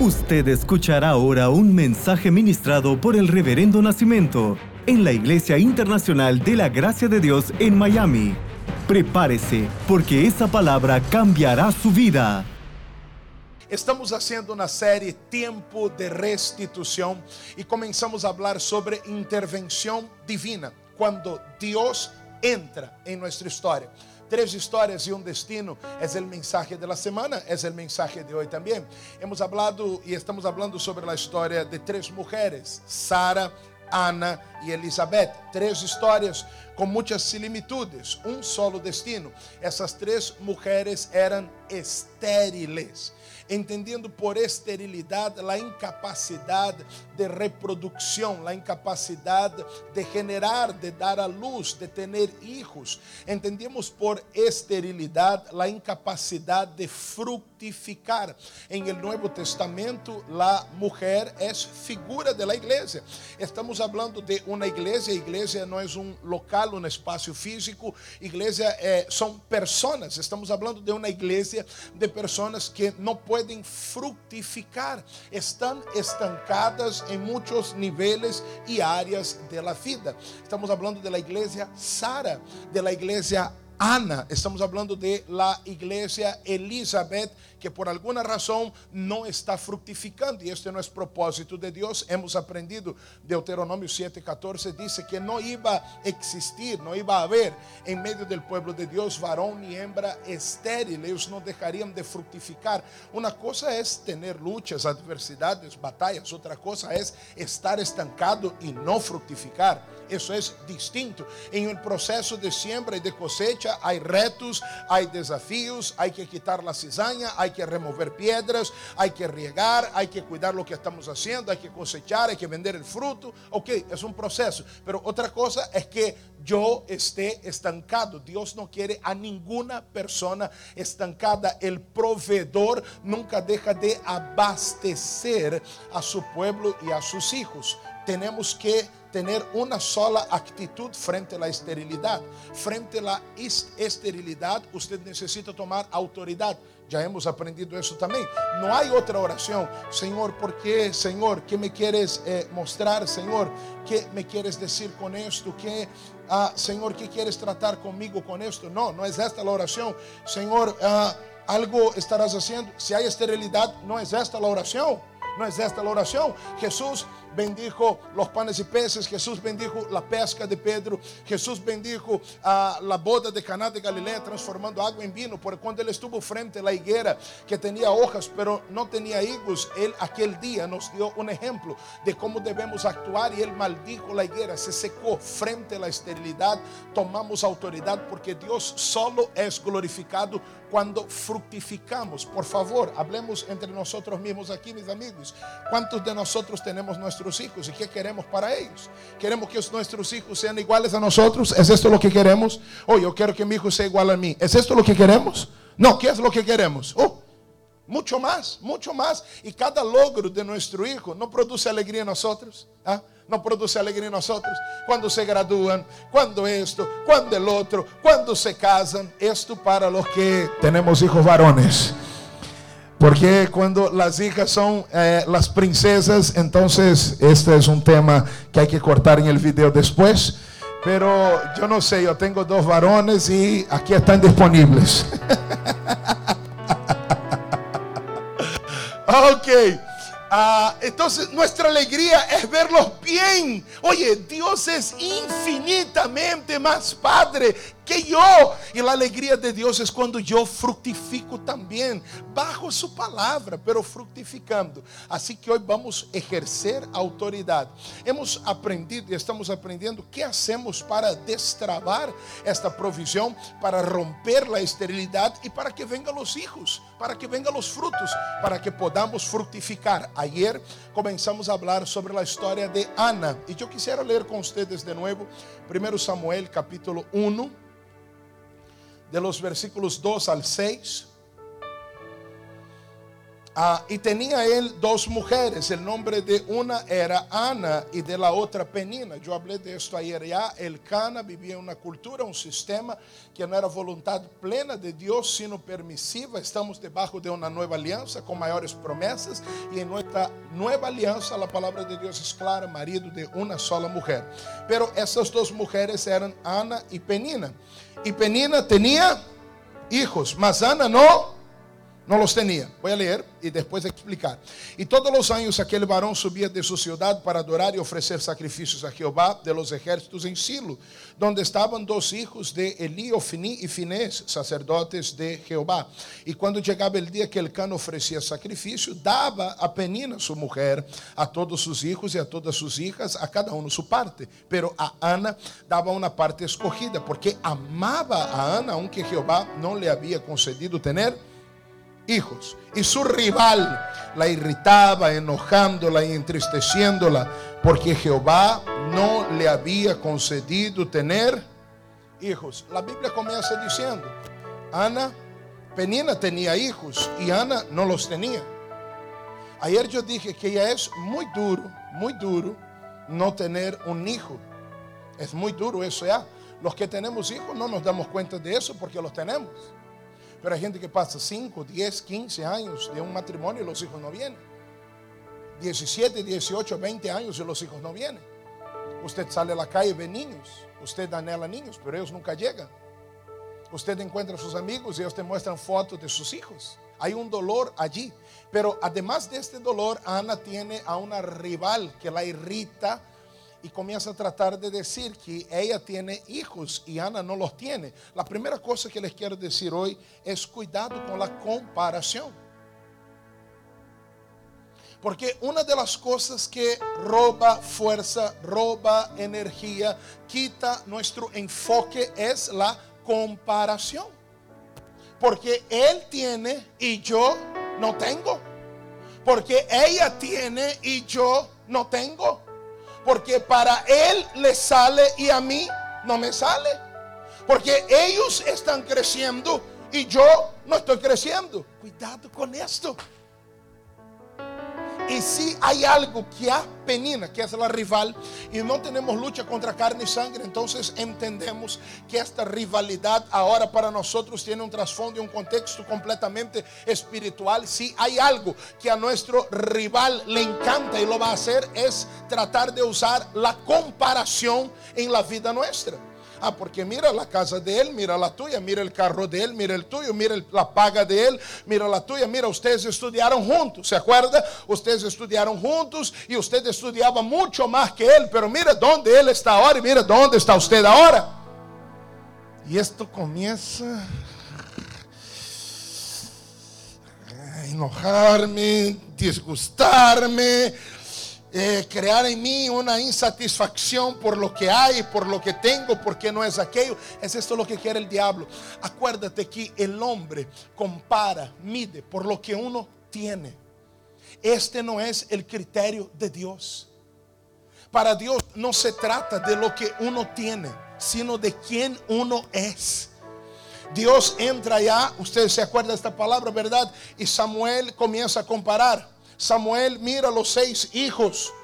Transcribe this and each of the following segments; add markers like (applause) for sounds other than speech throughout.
Usted escuchará ahora un mensaje ministrado por el Reverendo Nacimiento en la Iglesia Internacional de la Gracia de Dios en Miami. Prepárese, porque esa palabra cambiará su vida. Estamos haciendo una serie Tiempo de Restitución y comenzamos a hablar sobre intervención divina, cuando Dios entra en nuestra historia. Tres histórias e um destino é o mensaje de la semana, é o mensaje de hoje também. Hemos hablado e estamos hablando sobre a história de três mulheres, Sara, Ana e Elizabeth. Três histórias com muitas similitudes, um solo destino. Essas três mulheres eram estériles entendiendo por esterilidad la incapacidad de reproducción, la incapacidad de generar, de dar a luz, de tener hijos. Entendemos por esterilidad la incapacidad de fructificar. En el Nuevo Testamento, la mujer es figura de la iglesia. Estamos hablando de una iglesia, iglesia no es un local, un espacio físico, iglesia eh, son personas. Estamos hablando de una iglesia de personas que no pueden pueden fructificar, están estancadas en muchos niveles y áreas de la vida. Estamos hablando de la iglesia Sara, de la iglesia Ana, estamos hablando de la iglesia Elizabeth, que por alguna razón no está fructificando, y este no es propósito de Dios. Hemos aprendido, Deuteronomio 7:14 dice que no iba a existir, no iba a haber en medio del pueblo de Dios varón ni hembra estéril, ellos no dejarían de fructificar. Una cosa es tener luchas, adversidades, batallas, otra cosa es estar estancado y no fructificar. Eso es distinto. En el proceso de siembra y de cosecha, hay retos, hay desafíos, hay que quitar la cizaña, hay que remover piedras, hay que riegar, hay que cuidar lo que estamos haciendo, hay que cosechar, hay que vender el fruto. Ok, es un proceso. Pero otra cosa es que yo esté estancado. Dios no quiere a ninguna persona estancada. El proveedor nunca deja de abastecer a su pueblo y a sus hijos. Tenemos que tener una sola actitud frente a la esterilidad. Frente a la esterilidad, usted tomar autoridad. Ya hemos aprendido eso también. No hay otra oración. Señor, ¿por qué? Señor, ¿qué me quieres eh, mostrar? Señor, ¿qué me quieres decir con esto? ¿Qué, ah, Señor, qué quieres tratar conmigo con esto? No, no es esta la oración. Señor, ah, algo estarás haciendo. Si hay esterilidad, no es esta la oración. No es esta la oración. Jesús bendijo los panes y peces, Jesús bendijo la pesca de Pedro, Jesús bendijo a la boda de Caná de Galilea transformando agua en vino, porque cuando él estuvo frente a la higuera que tenía hojas pero no tenía higos, él aquel día nos dio un ejemplo de cómo debemos actuar y él maldijo la higuera, se secó frente a la esterilidad, tomamos autoridad porque Dios solo es glorificado cuando fructificamos. Por favor, hablemos entre nosotros mismos aquí, mis amigos. ¿Cuántos de nosotros tenemos nuestro hijos y qué queremos para ellos. Queremos que nuestros hijos sean iguales a nosotros. ¿Es esto lo que queremos? Oh, yo quiero que mi hijo sea igual a mí. ¿Es esto lo que queremos? No, ¿qué es lo que queremos? Oh, mucho más, mucho más. Y cada logro de nuestro hijo no produce alegría en nosotros. ¿ah? No produce alegría en nosotros. Cuando se gradúan, cuando esto, cuando el otro, cuando se casan. Esto para los que tenemos hijos varones. Porque cuando las hijas son eh, las princesas, entonces este es un tema que hay que cortar en el video después. Pero yo no sé, yo tengo dos varones y aquí están disponibles. (laughs) ok. Ah, entonces nuestra alegría es verlos bien. Oye, Dios es infinitamente más Padre que yo. Y la alegría de Dios es cuando yo fructifico también, bajo su palabra, pero fructificando. Así que hoy vamos a ejercer autoridad. Hemos aprendido y estamos aprendiendo qué hacemos para destrabar esta provisión, para romper la esterilidad y para que vengan los hijos, para que vengan los frutos, para que podamos fructificar. Ayer comenzamos a hablar sobre la historia de Ana y yo quisiera leer con ustedes de nuevo 1 Samuel capítulo 1 de los versículos 2 al 6. Ah, y tenía él dos mujeres, el de una era Ana y de la otra Penina. Yo hablé de esto ayer ya. El Cana vivía en una cultura, un sistema que no era voluntad plena de Dios, sino permisiva. Estamos debajo de una nueva alianza con mayores promesas y en nuestra nueva alianza la palabra de Dios es clara, marido de una sola mujer. Pero esas dos mujeres eran Ana y Penina. Y Penina tenía hijos, mas Ana no no los tenía. Voy a leer y después explicar. Y todos los años aquel varón subía de su ciudad para adorar y ofrecer sacrificios a Jehová de los ejércitos en Silo, donde estaban dos hijos de Elí, Ofni y Finés, sacerdotes de Jehová. Y cuando llegaba el día que el cano ofrecía sacrificio, daba a Penina su mujer, a todos sus hijos y a todas sus hijas, a cada uno su parte. Pero a Ana daba una parte escogida, porque amaba a Ana, aunque Jehová no le había concedido tener hijos. Y su rival la irritaba, enojándola y entristeciéndola, porque Jehová no le había concedido tener hijos. La Biblia comienza diciendo, Ana, Penina tenía hijos y Ana no los tenía. Ayer yo dije que ya es muy duro, muy duro no tener un hijo. Es muy duro eso ya. Los que tenemos hijos no nos damos cuenta de eso porque los tenemos. Pero hay gente que pasa 5, 10, 15 años de un matrimonio y los hijos no vienen. 17, 18, 20 años y los hijos no vienen. Usted sale a la calle y ve niños. Usted anhela niños, pero ellos nunca llegan. Usted encuentra a sus amigos y ellos te muestran fotos de sus hijos. Hay un dolor allí. Pero además de este dolor, Ana tiene a una rival que la irrita y comienza a tratar de decir que ella tiene hijos y Ana no los tiene. La primera cosa que les quiero decir hoy es cuidado con la comparación. Porque una de las cosas que roba fuerza, roba energía, quita nuestro enfoque es la comparación. Porque él tiene y yo no tengo. Porque ella tiene y yo no tengo. Porque para Él le sale y a mí no me sale. Porque ellos están creciendo y yo no estoy creciendo. Cuidado con esto. Y si hay algo que a Penina, que es la rival, y no tenemos lucha contra carne y sangre, entonces entendemos que esta rivalidad ahora para nosotros tiene un trasfondo y un contexto completamente espiritual. Si hay algo que a nuestro rival le encanta y lo va a hacer, es tratar de usar la comparación en la vida nuestra. Ah, porque mira la casa de él, mira la tuya, mira el carro de él, mira el tuyo, mira la paga de él, mira la tuya, mira, ustedes estudiaron juntos, ¿se acuerda? Ustedes estudiaron juntos y usted estudiaba mucho más que él, pero mira dónde él está ahora y mira dónde está usted ahora. Y esto comienza a enojarme, disgustarme eh, crear en mí una insatisfacción por lo que hay, por lo que tengo, porque no es aquello. Es esto lo que quiere el diablo. Acuérdate que el hombre compara, mide por lo que uno tiene. Este no es el criterio de Dios. Para Dios no se trata de lo que uno tiene, sino de quién uno es. Dios entra allá, ustedes se acuerdan de esta palabra, ¿verdad? Y Samuel comienza a comparar. Samuel mira los seis hijos,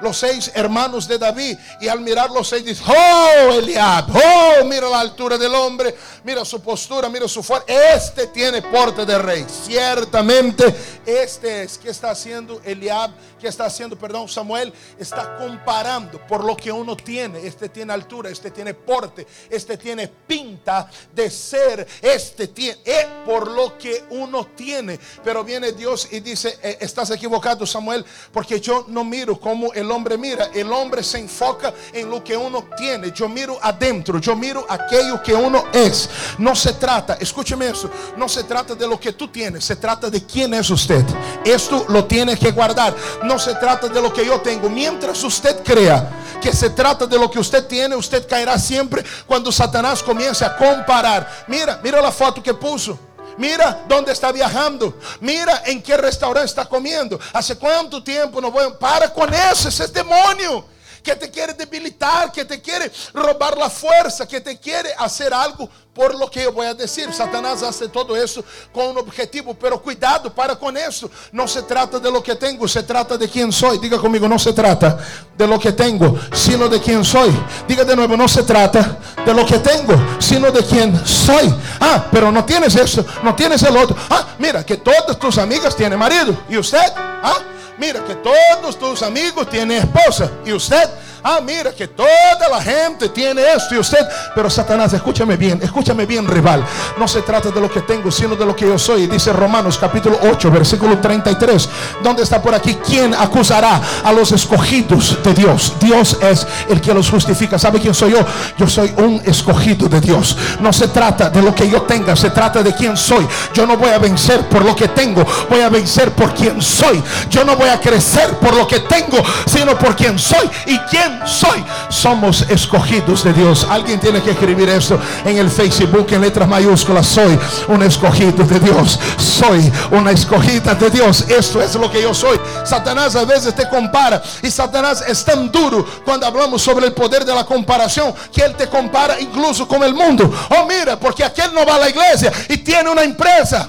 los seis hermanos de David. Y al mirar los seis dice, oh Eliab, oh, mira la altura del hombre, mira su postura, mira su fuerza. Este tiene porte de rey. Ciertamente este es. que está haciendo Eliab? que está haciendo, perdón, Samuel? Está comparando por lo que uno tiene. Este tiene altura, este tiene porte, este tiene pinta de ser, este tiene, por lo que uno tiene. Pero viene Dios y dice, eh, estás equivocado Samuel, porque yo no miro como el hombre mira. El hombre se enfoca en lo que uno tiene. Yo miro adentro, yo miro aquello que uno es. No se trata, escúcheme eso, no se trata de lo que tú tienes, se trata de quién es usted. Esto lo tiene que guardar no se trata de lo que yo tengo. Mientras usted crea que se trata de lo que usted tiene, usted caerá siempre cuando Satanás comience a comparar. Mira, mira la foto que puso. Mira dónde está viajando. Mira en qué restaurante está comiendo. Hace cuánto tiempo no voy. Para con eso, ese es demonio que te quiere debilitar, que te quiere robar la fuerza, que te quiere hacer algo por lo que eu vou dizer. Satanás hace todo isso com um objetivo, pero cuidado para com isso. Não se trata de lo que tenho, se trata de quem sou. Diga comigo, não se trata de lo que tenho, sino de quem sou. Diga de novo, não se trata de lo que tenho, sino de quem sou. Ah, pero não tienes isso, não tienes el outro. Ah, mira que todas tus amigas tienen marido. ¿Y usted? Ah, mira que todos tus amigos tienen esposa. ¿Y usted? Ah, mira que toda la gente tiene esto y usted. Pero Satanás, escúchame bien, escúchame bien, rival. No se trata de lo que tengo, sino de lo que yo soy. Dice Romanos capítulo 8, versículo 33. ¿Dónde está por aquí? ¿Quién acusará a los escogidos de Dios? Dios es el que los justifica. ¿Sabe quién soy yo? Yo soy un escogido de Dios. No se trata de lo que yo tenga, se trata de quién soy. Yo no voy a vencer por lo que tengo, voy a vencer por quién soy. Yo no voy a crecer por lo que tengo, sino por quién soy y quién soy. Somos escogidos de Dios. Alguien tiene que escribir esto en el Facebook en letras mayúsculas. Soy un escogido de Dios. Soy una escogida de Dios. Esto es lo que yo soy. Satanás a veces te compara. Y Satanás es tan duro cuando hablamos sobre el poder de la comparación que él te compara incluso con el mundo. Oh, mira, porque aquel no va a la iglesia y tiene una empresa.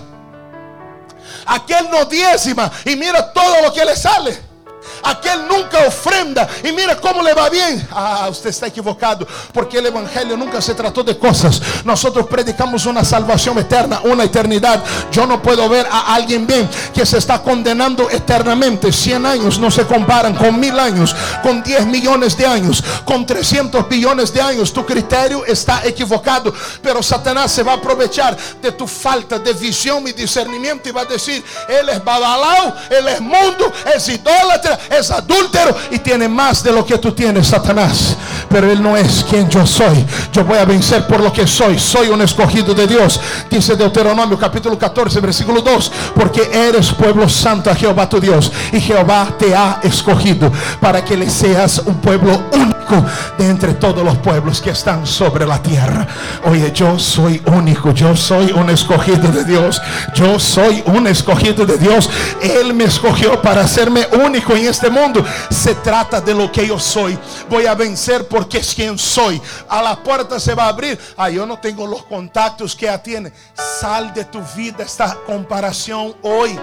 Aquel no diezma y mira todo lo que le sale. Aquel nunca ofrenda y mira cómo le va bien. Ah, usted está equivocado porque el evangelio nunca se trató de cosas. Nosotros predicamos una salvación eterna, una eternidad. Yo no puedo ver a alguien bien que se está condenando eternamente. 100 años no se comparan con mil años, con 10 millones de años, con 300 billones de años. Tu criterio está equivocado, pero Satanás se va a aprovechar de tu falta de visión y discernimiento y va a decir, él es badalao, él es mundo, es idólatra, es adúltero y tiene más de lo que tú tienes, Satanás. Pero él no es quien yo soy. Yo voy a vencer por lo que soy. Soy un escogido de Dios. Dice Deuteronomio capítulo 14, versículo 2. Porque eres pueblo santo a Jehová tu Dios. Y Jehová te ha escogido para que le seas un pueblo único de entre todos los pueblos que están sobre la tierra. Oye, yo soy único. Yo soy un escogido de Dios. Yo soy un escogido de Dios. Él me escogió para hacerme único en este mundo. Se trata de lo que yo soy. Voy a vencer porque es quien soy. A la puerta se va a abrir. Ah, yo no tengo los contactos que ella tiene. Sal de tu vida esta comparación hoy.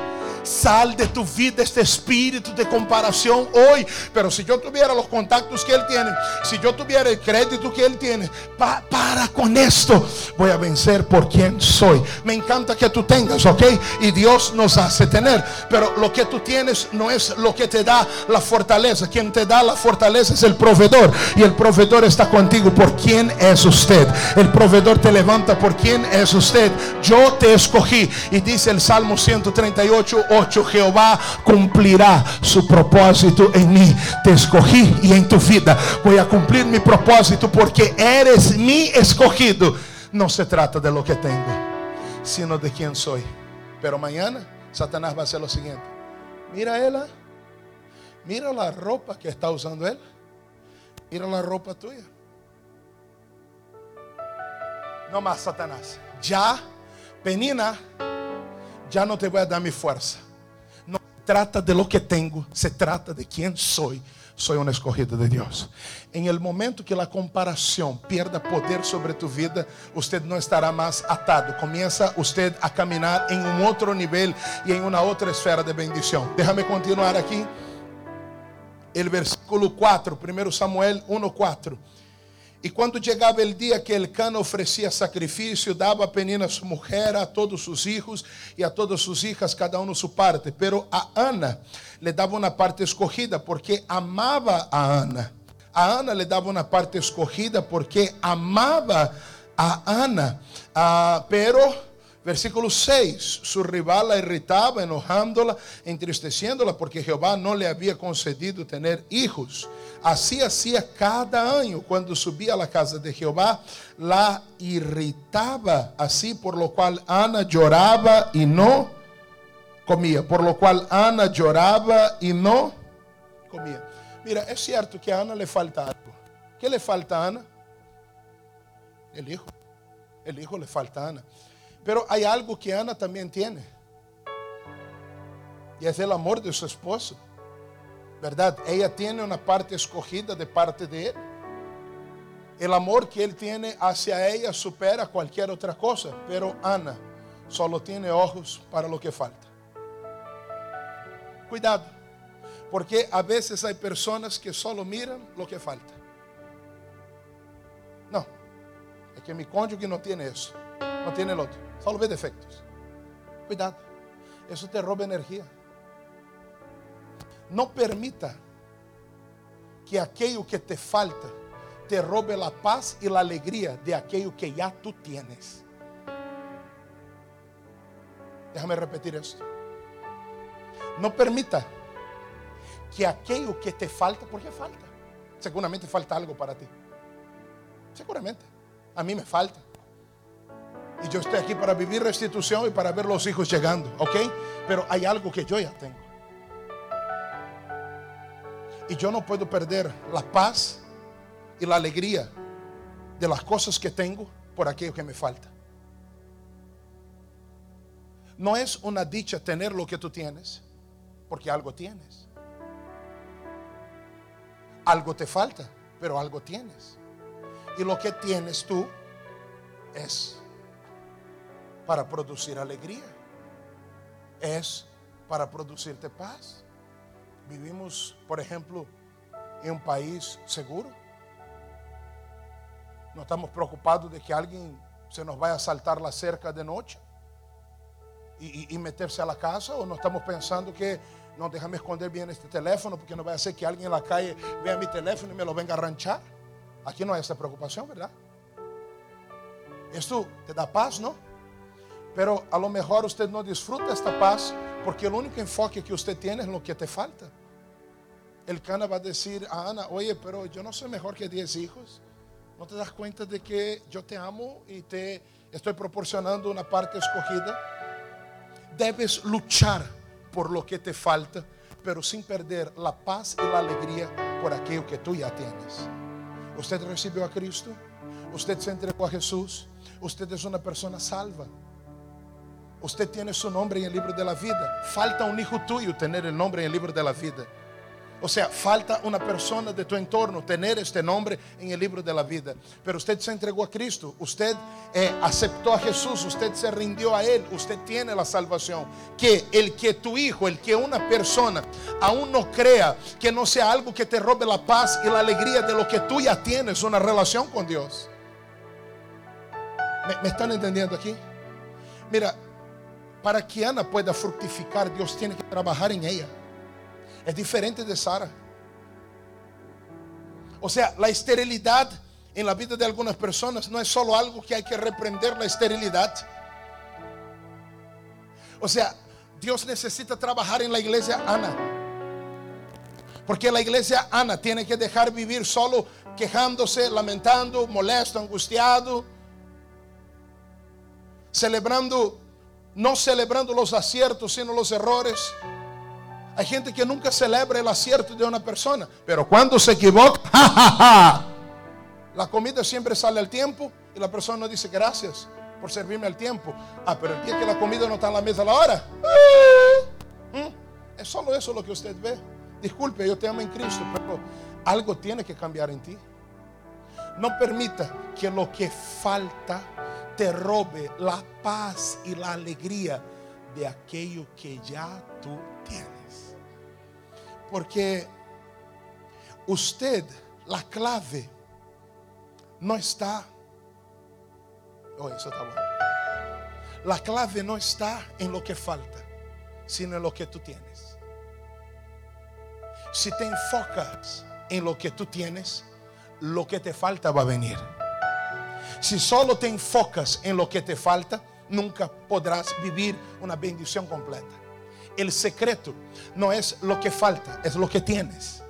Sal de tu vida este espíritu de comparación hoy. Pero si yo tuviera los contactos que Él tiene, si yo tuviera el crédito que Él tiene, para con esto. Voy a vencer por quien soy. Me encanta que tú tengas, ¿ok? Y Dios nos hace tener. Pero lo que tú tienes no es lo que te da la fortaleza. Quien te da la fortaleza es el proveedor. Y el proveedor está contigo. ¿Por quién es usted? El proveedor te levanta. ¿Por quién es usted? Yo te escogí. Y dice el Salmo 138. Jehová cumplirá su propósito en mí. Te escogí y en tu vida voy a cumplir mi propósito porque eres mi escogido. No se trata de lo que tengo, sino de quién soy. Pero mañana Satanás va a hacer lo siguiente. Mira él, mira la ropa que está usando él. Mira la ropa tuya. No más Satanás. Ya, penina, ya no te voy a dar mi fuerza trata de lo que tengo, se trata de quién soy. Soy un escogido de Dios. En el momento que la comparación pierda poder sobre tu vida, usted no estará más atado. Comienza usted a caminar en un otro nivel y en una otra esfera de bendición. Déjame continuar aquí. El versículo 4, 1 Samuel 1:4. E quando chegava o dia que Elcana oferecia sacrifício, dava a Penina sua mulher, a todos seus filhos e a todas suas hijas, cada um sua parte. Pero a Ana lhe dava uma parte escogida, porque amava a Ana. A Ana lhe dava uma parte escogida, porque amava a Ana. Ah, pero Versículo 6, su rival la irritaba, enojándola, entristeciéndola, porque Jehová no le había concedido tener hijos. Así hacía cada año cuando subía a la casa de Jehová, la irritaba, así por lo cual Ana lloraba y no comía, por lo cual Ana lloraba y no comía. Mira, es cierto que a Ana le falta algo. ¿Qué le falta a Ana? El hijo. El hijo le falta a Ana. Pero hay algo que Ana también tiene. Y es el amor de su esposo. ¿verdad? Ella tiene una parte escogida de parte de Él. El amor que Él tiene hacia ella supera cualquier otra cosa, pero Ana solo tiene ojos para lo que falta. Cuidado, porque a veces hay personas que solo miran lo que falta. No, es que mi cónyuge no tiene eso, no tiene el otro, solo ve defectos. Cuidado, eso te roba energía. No permita que aquello que te falta te robe la paz y la alegría de aquello que ya tú tienes. Déjame repetir esto. No permita que aquello que te falta, porque falta. Seguramente falta algo para ti. Seguramente. A mí me falta. Y yo estoy aquí para vivir restitución y para ver los hijos llegando, ¿ok? Pero hay algo que yo ya tengo. Y yo no puedo perder la paz y la alegría de las cosas que tengo por aquello que me falta. No es una dicha tener lo que tú tienes, porque algo tienes. Algo te falta, pero algo tienes. Y lo que tienes tú es para producir alegría. Es para producirte paz. Vivimos, por ejemplo, en un país seguro. No estamos preocupados de que alguien se nos vaya a saltar la cerca de noche y, meterse a la casa, o no estamos pensando que no déjame esconder bien este teléfono porque no va a ser que alguien en la calle vea mi teléfono y me lo venga a ranchar. Aquí no hay esta preocupación, ¿verdad? Esto te da paz, ¿no? Pero a lo mejor usted no disfruta esta paz porque el único enfoque que usted tiene es lo que te falta. El cana va a decir a Ana, oye, pero yo no soy mejor que 10 hijos. ¿No te das cuenta de que yo te amo y te estoy proporcionando una parte escogida? Debes luchar por lo que te falta, pero sin perder la paz y la alegría por aquello que tú ya tienes. Usted recibió a Cristo, usted se entregó a Jesús, usted es una persona salva. Usted tiene su nombre en el libro de la vida. Falta un hijo tuyo tener el nombre en el libro de la vida. O sea, falta una persona de tu entorno tener este nombre en el libro de la vida. Pero usted se entregó a Cristo, usted eh, aceptó a Jesús, usted se rindió a Él, usted tiene la salvación. Que el que tu hijo, el que una persona aún no crea que no sea algo que te robe la paz y la alegría de lo que tú ya tienes, una relación con Dios. me están entendiendo aquí? Mira, para que Ana pueda fructificar, Dios tiene que trabajar en ella. Es diferente de Sara. O sea, la esterilidad en la vida de algunas personas no es solo algo que hay que reprender la esterilidad. O sea, Dios necesita trabajar en la iglesia Ana. Porque la iglesia Ana tiene que dejar vivir solo quejándose, lamentando, molesto, angustiado, celebrando no celebrando los aciertos, sino los errores. Hay gente que nunca celebra el acierto de una persona, pero cuando se equivoca, (laughs) la comida siempre sale al tiempo y la persona no dice gracias por servirme al tiempo. Ah, pero el día que la comida no está en la mesa a la hora, (laughs) ¿Mm? es solo eso lo que usted ve. Disculpe, yo te amo en Cristo, pero algo tiene que cambiar en ti. No permita que lo que falta te robe la paz y la alegría de aquello que ya tú tienes. Porque usted, la clave, no está... Oh, eso está bueno. La clave no está en lo que falta, sino en lo que tú tienes. Si te enfocas en lo que tú tienes, lo que te falta va a venir. Si solo te enfocas en lo que te falta, nunca podrás vivir una bendición completa. El secreto no es lo que falta, es lo que tienes.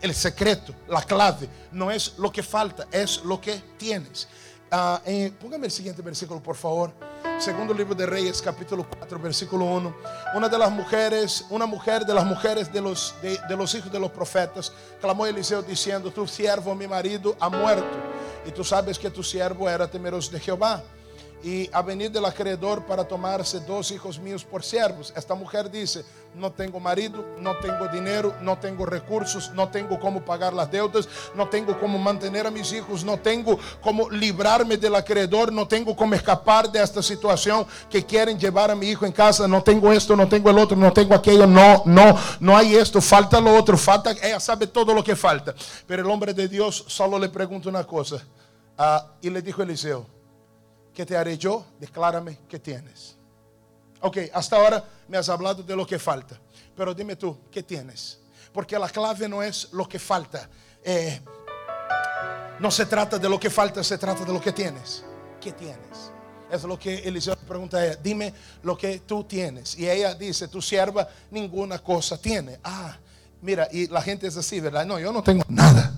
El secreto, la clave, no es lo que falta, es lo que tienes. Uh, póngame el siguiente versículo, por favor. Segundo libro de Reyes, capítulo 4, versículo 1. Una de las mujeres, una mujer de las mujeres de los, de, de los hijos de los profetas, clamó a Eliseo diciendo, tu siervo, mi marido, ha muerto. Y tú sabes que tu siervo era temeroso de Jehová. Y ha venido el acreedor para tomarse dos hijos míos por siervos. Esta mujer dice, no tengo marido, no tengo dinero, no tengo recursos, no tengo cómo pagar las deudas, no tengo cómo mantener a mis hijos, no tengo cómo librarme del acreedor, no tengo cómo escapar de esta situación que quieren llevar a mi hijo en casa, no tengo esto, no tengo el otro, no tengo aquello, no, no, no hay esto, falta lo otro, falta, ella sabe todo lo que falta. Pero el hombre de Dios solo le pregunta una cosa, ah, y le dijo Eliseo, ¿Qué te haré yo? Declárame qué tienes. Ok, hasta ahora me has hablado de lo que falta. Pero dime tú, ¿qué tienes? Porque la clave no es lo que falta. Eh, no se trata de lo que falta, se trata de lo que tienes. ¿Qué tienes? Es lo que Eliseo pregunta a ella. Dime lo que tú tienes. Y ella dice, tu sierva ninguna cosa tiene. Ah, mira, y la gente es así, ¿verdad? No, yo no tengo nada.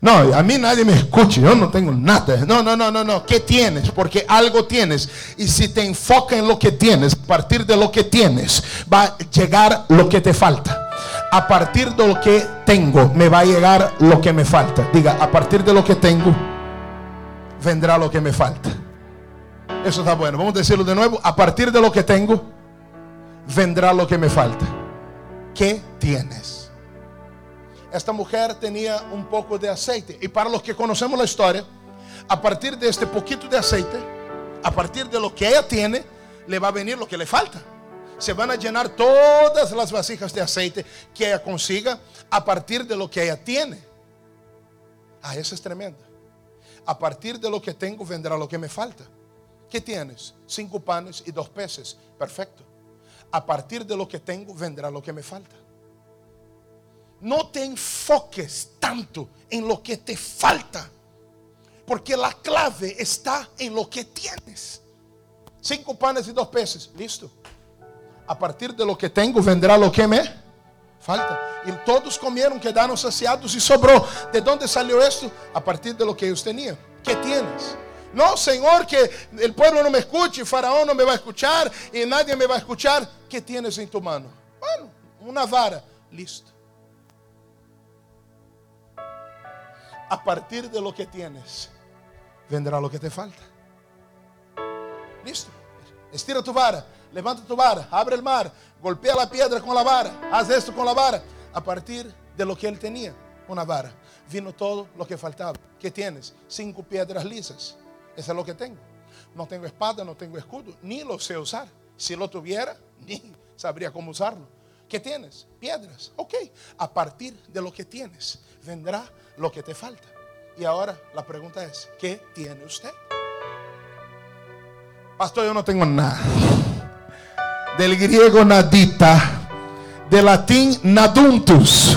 No, a mí nadie me escucha, yo no tengo nada. No, no, no, no, no. ¿Qué tienes? Porque algo tienes. Y si te enfoca en lo que tienes, a partir de lo que tienes, va a llegar lo que te falta. A partir de lo que tengo, me va a llegar lo que me falta. Diga, a partir de lo que tengo, vendrá lo que me falta. Eso está bueno. Vamos a decirlo de nuevo. A partir de lo que tengo, vendrá lo que me falta. ¿Qué tienes? Esta mujer tenía un poco de aceite. Y para los que conocemos la historia, a partir de este poquito de aceite, a partir de lo que ella tiene, le va a venir lo que le falta. Se van a llenar todas las vasijas de aceite que ella consiga a partir de lo que ella tiene. Ah, eso es tremendo. A partir de lo que tengo vendrá lo que me falta. ¿Qué tienes? Cinco panes y dos peces. Perfecto. A partir de lo que tengo vendrá lo que me falta. No te enfoques tanto en lo que te falta, porque la clave está en lo que tienes. Cinco panes y dos peces, listo. A partir de lo que tengo vendrá lo que me falta. Y todos comieron, quedaron saciados y sobró. ¿De dónde salió esto? A partir de lo que ellos tenían. ¿Qué tienes? No, Señor, que el pueblo no me escuche, Faraón no me va a escuchar y nadie me va a escuchar. ¿Qué tienes en tu mano? Bueno, una vara, listo. A partir de lo que tienes, vendrá lo que te falta. Listo. Estira tu vara, levanta tu vara, abre el mar, golpea la piedra con la vara, haz esto con la vara. A partir de lo que él tenía, una vara, vino todo lo que faltaba. ¿Qué tienes? Cinco piedras lisas. Eso es lo que tengo. No tengo espada, no tengo escudo, ni lo sé usar. Si lo tuviera, ni sabría cómo usarlo. ¿Qué tienes? Piedras. Ok. A partir de lo que tienes, vendrá lo que te falta. Y ahora la pregunta es, ¿qué tiene usted? Pastor, yo no tengo nada. Del griego nadita, del latín naduntus. (laughs)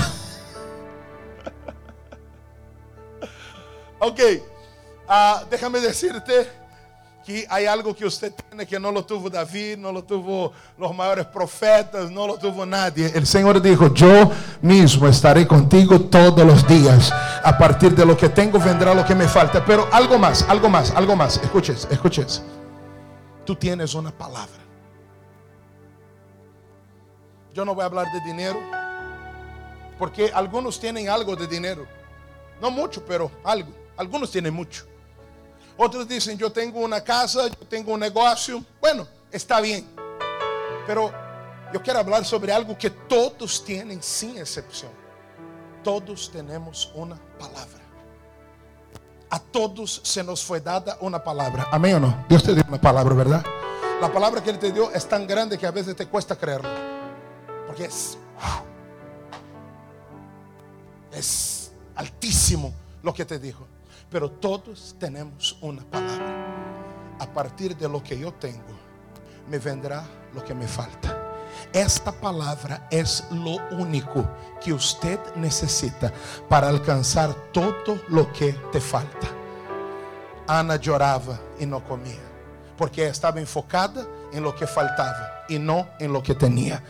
ok, uh, déjame decirte que hay algo que usted tiene que no lo tuvo David, no lo tuvo los mayores profetas, no lo tuvo nadie. El Señor dijo, yo mismo estaré contigo todos los días. A partir de lo que tengo vendrá lo que me falta. Pero algo más, algo más, algo más. Escuches, escuches. Tú tienes una palabra. Yo no voy a hablar de dinero, porque algunos tienen algo de dinero. No mucho, pero algo. Algunos tienen mucho. Otros dicen, yo tengo una casa, yo tengo un negocio. Bueno, está bien. Pero yo quiero hablar sobre algo que todos tienen sin excepción. Todos tenemos una palabra. A todos se nos fue dada una palabra. Amén o no? Dios te dio una palabra, ¿verdad? La palabra que Él te dio es tan grande que a veces te cuesta creerlo. Porque es... Es altísimo lo que te dijo. Pero todos tenemos una palabra. A partir de lo que yo tengo, me vendrá lo que me falta. Esta palabra es lo único que usted necesita para alcanzar todo lo que te falta. Ana lloraba y no comía, porque estaba enfocada en lo que faltaba y no en lo que tenía.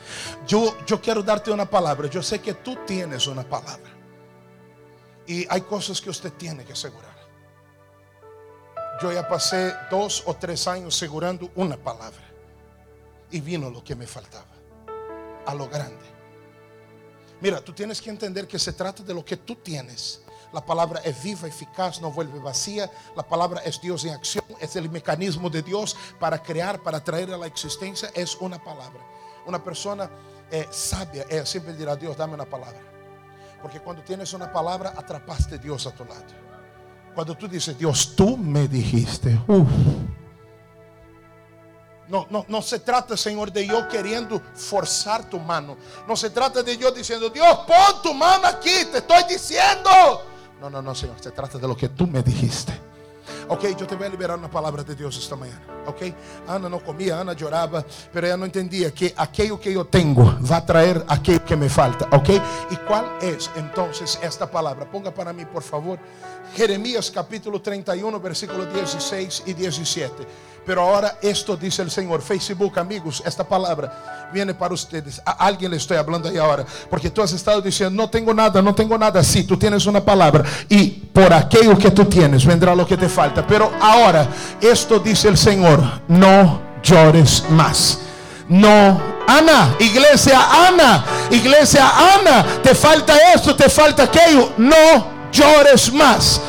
Yo, yo quiero darte una palabra. Yo sé que tú tienes una palabra. Y hay cosas que usted tiene que asegurar. Yo ya pasé dos o tres años asegurando una palabra. Y vino lo que me faltaba. A lo grande. Mira, tú tienes que entender que se trata de lo que tú tienes. La palabra es viva, eficaz, no vuelve vacía. La palabra es Dios en acción, es el mecanismo de Dios para crear, para traer a la existencia. Es una palabra. Una persona eh, sabia eh, siempre dirá, Dios, dame una palabra. Porque cuando tienes una palabra, atrapaste a Dios a tu lado. Cuando tú dices, Dios, tú me dijiste. Uf. No, no, no se trata, Señor, de yo queriendo forzar tu mano. No se trata de yo diciendo, Dios, pon tu mano aquí, te estoy diciendo. No, no, no, Señor, se trata de lo que tú me dijiste. Ok, yo te voy a liberar una palabra de Dios esta mañana. Ok, Ana no comía, Ana lloraba, pero ella no entendía que aquello que yo tengo va a traer aquello que me falta. Ok, ¿y cuál es entonces esta palabra? Ponga para mí, por favor, Jeremías capítulo 31, versículos 16 y 17. Pero ahora esto dice el Señor. Facebook, amigos, esta palabra viene para ustedes. A alguien le estoy hablando ahí ahora. Porque tú has estado diciendo, no tengo nada, no tengo nada. Sí, tú tienes una palabra. Y por aquello que tú tienes vendrá lo que te falta. Pero ahora esto dice el Señor. No llores más. No, Ana, iglesia, Ana, iglesia, Ana, te falta esto, te falta aquello. No llores más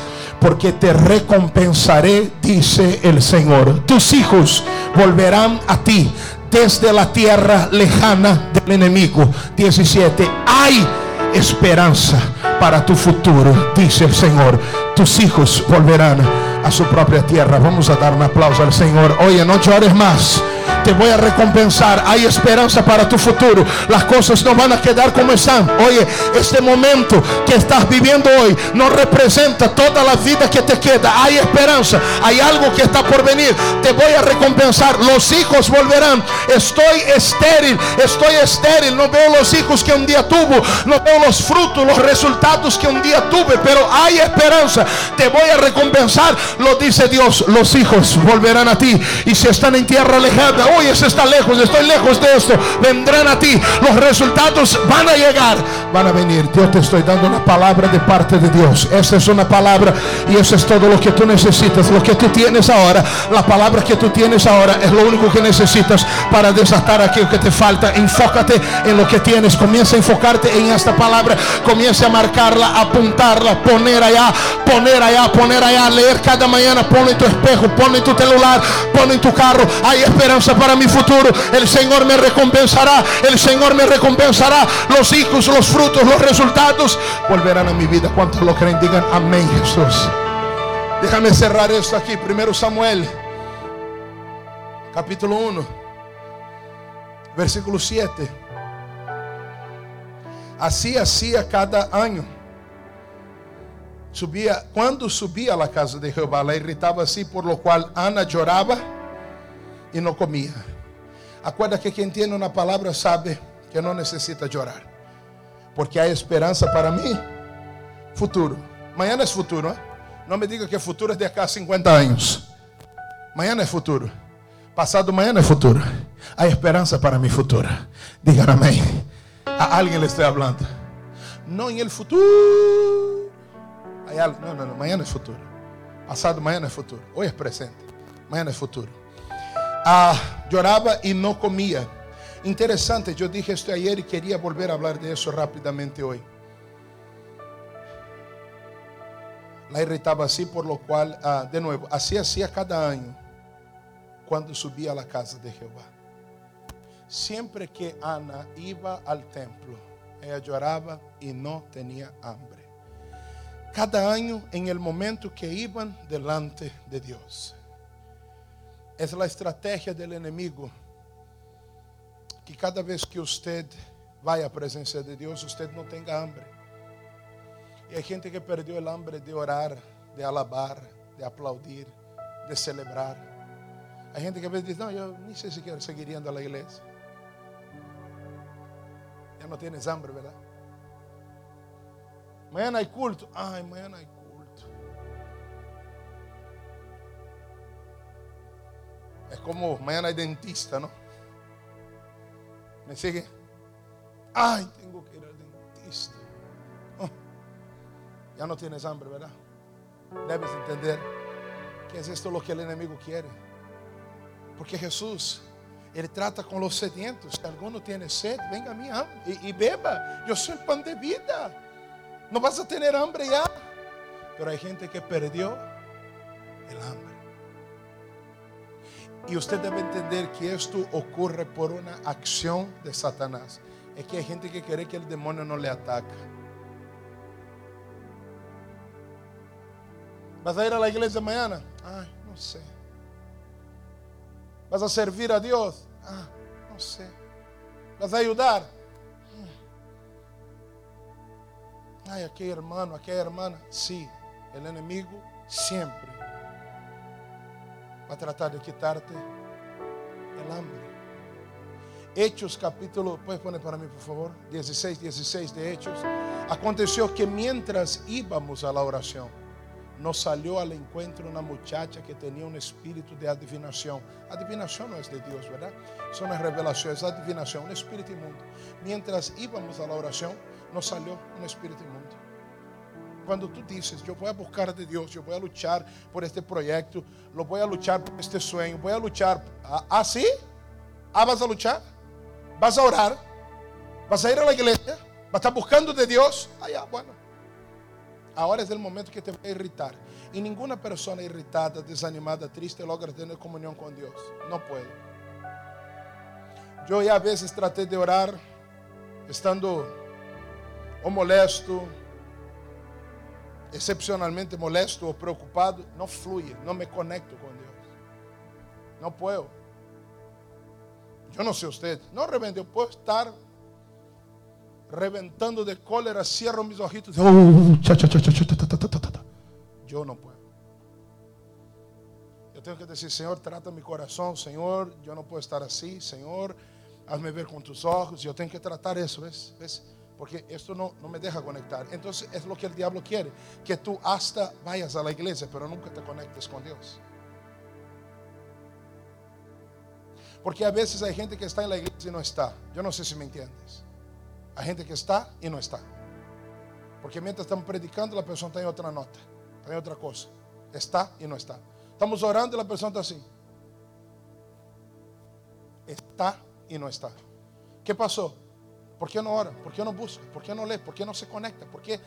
porque te recompensaré, dice el Señor. Tus hijos volverán a ti desde la tierra lejana del enemigo. 17. Hay esperanza para tu futuro, dice el Señor. Tus hijos volverán a su propia tierra. Vamos a dar un aplauso al Señor. Oye, no llores más te voy a recompensar. Hay esperanza para tu futuro. Las cosas no van a quedar como están. Oye, este momento que estás viviendo hoy no representa toda la vida que te queda. Hay esperanza. Hay algo que está por venir. Te voy a recompensar. Los hijos volverán. Estoy estéril. Estoy estéril. No veo los hijos que un día tuvo. No veo los frutos, los resultados que un día tuve. Pero hay esperanza. Te voy a recompensar. Lo dice Dios. Los hijos volverán a ti. Y si están en tierra lejana hoy está lejos, estoy lejos de esto. Vendrán a ti. Los resultados van a llegar, van a venir. Dios te estoy dando una palabra de parte de Dios. Esta es una palabra y eso es todo lo que tú necesitas. Lo que tú tienes ahora, la palabra que tú tienes ahora es lo único que necesitas para desatar aquello que te falta. Enfócate en lo que tienes. Comienza a enfocarte en esta palabra. Comienza a marcarla, apuntarla, poner allá, poner allá, poner allá, leer cada mañana. Ponlo en tu espejo, ponlo en tu celular, ponlo en tu carro. Hay esperanza para mi futuro. El Señor me recompensará. El Señor me recompensará. Los hijos, los frutos, los resultados volverán a mi vida. ¿Cuántos lo creen? Digan amén, Jesús. Déjame cerrar esto aquí. Primero Samuel, capítulo 1, versículo 7. Así hacía cada año. Subía, cuando subía a la casa de Jehová, la irritaba así, por lo cual Ana lloraba y no comía. Acuerda que quien tiene una palabra sabe que no necesita llorar. Porque hay esperanza para mí. Futuro. Mañana es futuro. ¿eh? No me diga que futuro es de acá a 50 años. Mañana es futuro. Pasado mañana es futuro. Hay esperanza para mi futuro. Digan amén. A alguien le estoy hablando. No en el futuro. No, no, no. Mañana es futuro. Pasado mañana es futuro. Hoy es presente. Mañana es futuro ah, lloraba y no comía. Interesante, yo dije esto ayer y quería volver a hablar de eso rápidamente hoy. La irritaba así, por lo cual, ah, de nuevo, así hacía cada año cuando subía a la casa de Jehová. Siempre que Ana iba al templo, ella lloraba y no tenía hambre. Cada año en el momento que iban delante de Dios. Es a estratégia do inimigo que cada vez que você vai à presença de Deus, você não tenha hambre. E há gente que perdeu o hambre de orar, de alabar, de aplaudir, de celebrar. Há gente que às vezes diz: Não, eu nem sei se quero seguir indo à igreja. Já não tens hambre, verdade? Amanhã há culto. Ai, amanhã há culto. Es como mañana hay dentista, ¿no? ¿Me sigue? Ay, tengo que ir al dentista. Oh, ya no tienes hambre, ¿verdad? Debes entender que es esto lo que el enemigo quiere. Porque Jesús Ele trata com os sedientos. Se alguno tiene sed, venga a mim e, e beba. Eu sou o pão de vida. Não vas a ter hambre já. Pero hay gente que perdió el hambre. Y usted debe entender que esto ocurre por una acción de Satanás. Es que hay gente que quiere que el demonio no le ataque. ¿Vas a ir a la iglesia mañana? Ay, no sé. ¿Vas a servir a Dios? Ah, no sé. ¿Vas a ayudar? Ay, aquel hermano, aquella hermana. Sí, el enemigo siempre va a tratar de quitarte el hambre. Hechos capítulo, puedes poner para mí por favor, 16, 16 de Hechos. Aconteció que mientras íbamos a la oración, nos salió al encuentro una muchacha que tenía un espíritu de adivinación. Adivinación no es de Dios, ¿verdad? Son las revelaciones, adivinación, un espíritu inmundo. Mientras íbamos a la oración, nos salió un espíritu inmundo. Cuando tú dices, yo voy a buscar de Dios, yo voy a luchar por este proyecto, lo voy a luchar por este sueño, voy a luchar. ¿Ah, sí? ¿Ah, vas a luchar? ¿Vas a orar? ¿Vas a ir a la iglesia? ¿Vas a estar buscando de Dios? Ah, bueno. Ahora es el momento que te va a irritar. Y ninguna persona irritada, desanimada, triste logra tener comunión con Dios. No puede. Yo ya a veces traté de orar estando o molesto, excepcionalmente molesto o preocupado, no fluye, no me conecto con Dios. No puedo. Yo no sé usted, no yo puedo estar reventando de cólera, cierro mis ojitos. Yo no puedo. Yo tengo que decir, Señor, trata mi corazón, Señor, yo no puedo estar así, Señor, hazme ver con tus ojos. Yo tengo que tratar eso, ¿ves? ¿Ves? porque esto no, no me deja conectar. Entonces es lo que el diablo quiere, que tú hasta vayas a la iglesia, pero nunca te conectes con Dios. Porque a veces hay gente que está en la iglesia y no está. Yo no sé si me entiendes. Hay gente que está y no está. Porque mientras estamos predicando, la persona está en otra nota, está en otra cosa. Está y no está. Estamos orando y la persona está así. Está y no está. ¿Qué pasó? ¿Por qué no ora? ¿Por qué no busca? ¿Por qué no lee? ¿Por qué no se conecta? ¿Por qué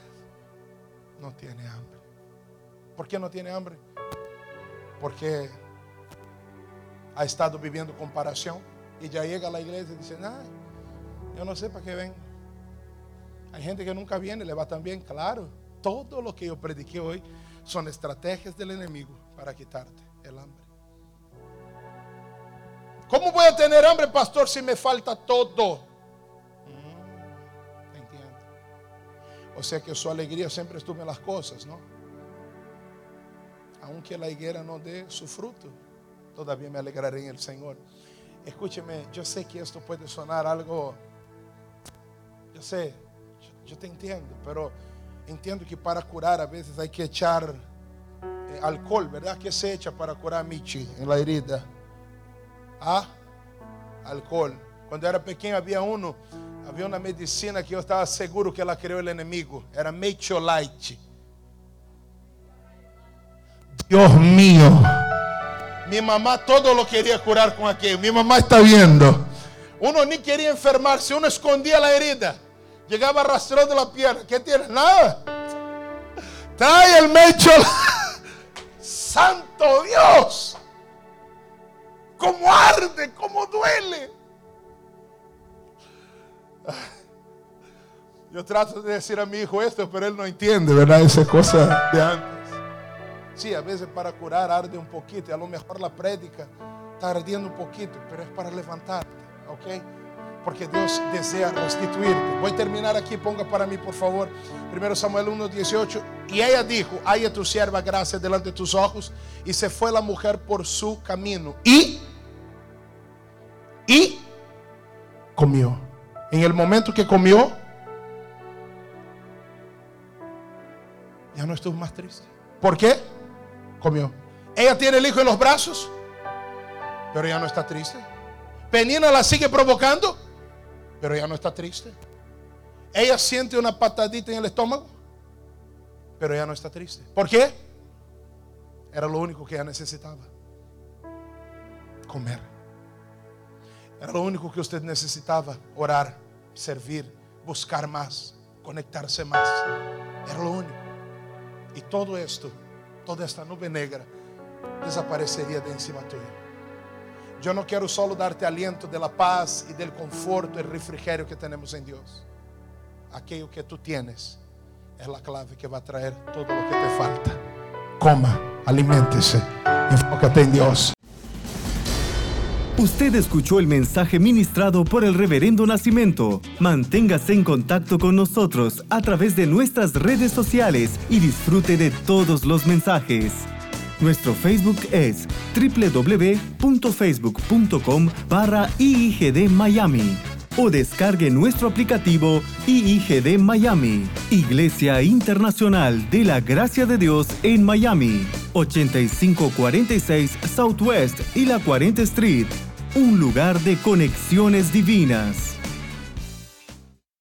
no tiene hambre? ¿Por qué no tiene hambre? Porque ha estado viviendo comparación y ya llega a la iglesia y dice, ay, yo no sé para qué ven. Hay gente que nunca viene, le va tan bien, claro. Todo lo que yo prediqué hoy son estrategias del enemigo para quitarte el hambre. ¿Cómo voy a tener hambre, pastor, si me falta todo? O sea que su alegría siempre estuvo en las cosas, ¿no? Aunque la higuera no dé su fruto, todavía me alegraré en el Señor. Escúcheme, yo sé que esto puede sonar algo, yo sé, yo, te entiendo, pero entiendo que para curar a veces hay que echar eh, alcohol, ¿verdad? ¿Qué se echa para curar a Michi la herida? Ah, alcohol. Cuando era pequeño había uno Havia uma medicina que eu estava seguro que ela criou o inimigo. Era Metiolite. Deus mío. Mi mamá todo lo quería curar con aquello. Mi mamá está viendo. Uno ni quería enfermarse, uno escondía la herida. Llegaba arrastrando la pierna. ¿Qué tiene? Nada. Trae el mecho. Santo Dios. Como arde, como duele. Yo trato de decir a mi hijo esto, pero él no entiende, ¿verdad? Esa cosa de antes. Sí, a veces para curar arde un poquito, y a lo mejor la prédica está ardiendo un poquito, pero es para levantarte, ¿ok? Porque Dios desea restituirte. Voy a terminar aquí, ponga para mí, por favor, 1 Samuel 1, 18. Y ella dijo, haya tu sierva gracia delante de tus ojos. Y se fue la mujer por su camino. Y, y comió. En el momento que comió, ya no estuvo más triste. ¿Por qué? Comió. Ella tiene el hijo en los brazos, pero ya no está triste. Penina la sigue provocando, pero ya no está triste. Ella siente una patadita en el estómago, pero ya no está triste. ¿Por qué? Era lo único que ella necesitaba. Comer. Era lo único que usted necesitaba, orar, servir, buscar más, conectarse más. Era lo único. Y todo esto, toda esta nube negra, desaparecería de encima tuya. Yo no quiero solo darte aliento de la paz y del conforto, el refrigerio que tenemos en Dios. Aquello que tú tienes es la clave que va a traer todo lo que te falta. Coma, aliméntese, enfócate en Dios. Usted escuchó el mensaje ministrado por el Reverendo Nacimiento. Manténgase en contacto con nosotros a través de nuestras redes sociales y disfrute de todos los mensajes. Nuestro Facebook es www.facebook.com barra IIGD Miami o descargue nuestro aplicativo IIGD Miami, Iglesia Internacional de la Gracia de Dios en Miami, 8546 Southwest y la 40 Street, un lugar de conexiones divinas.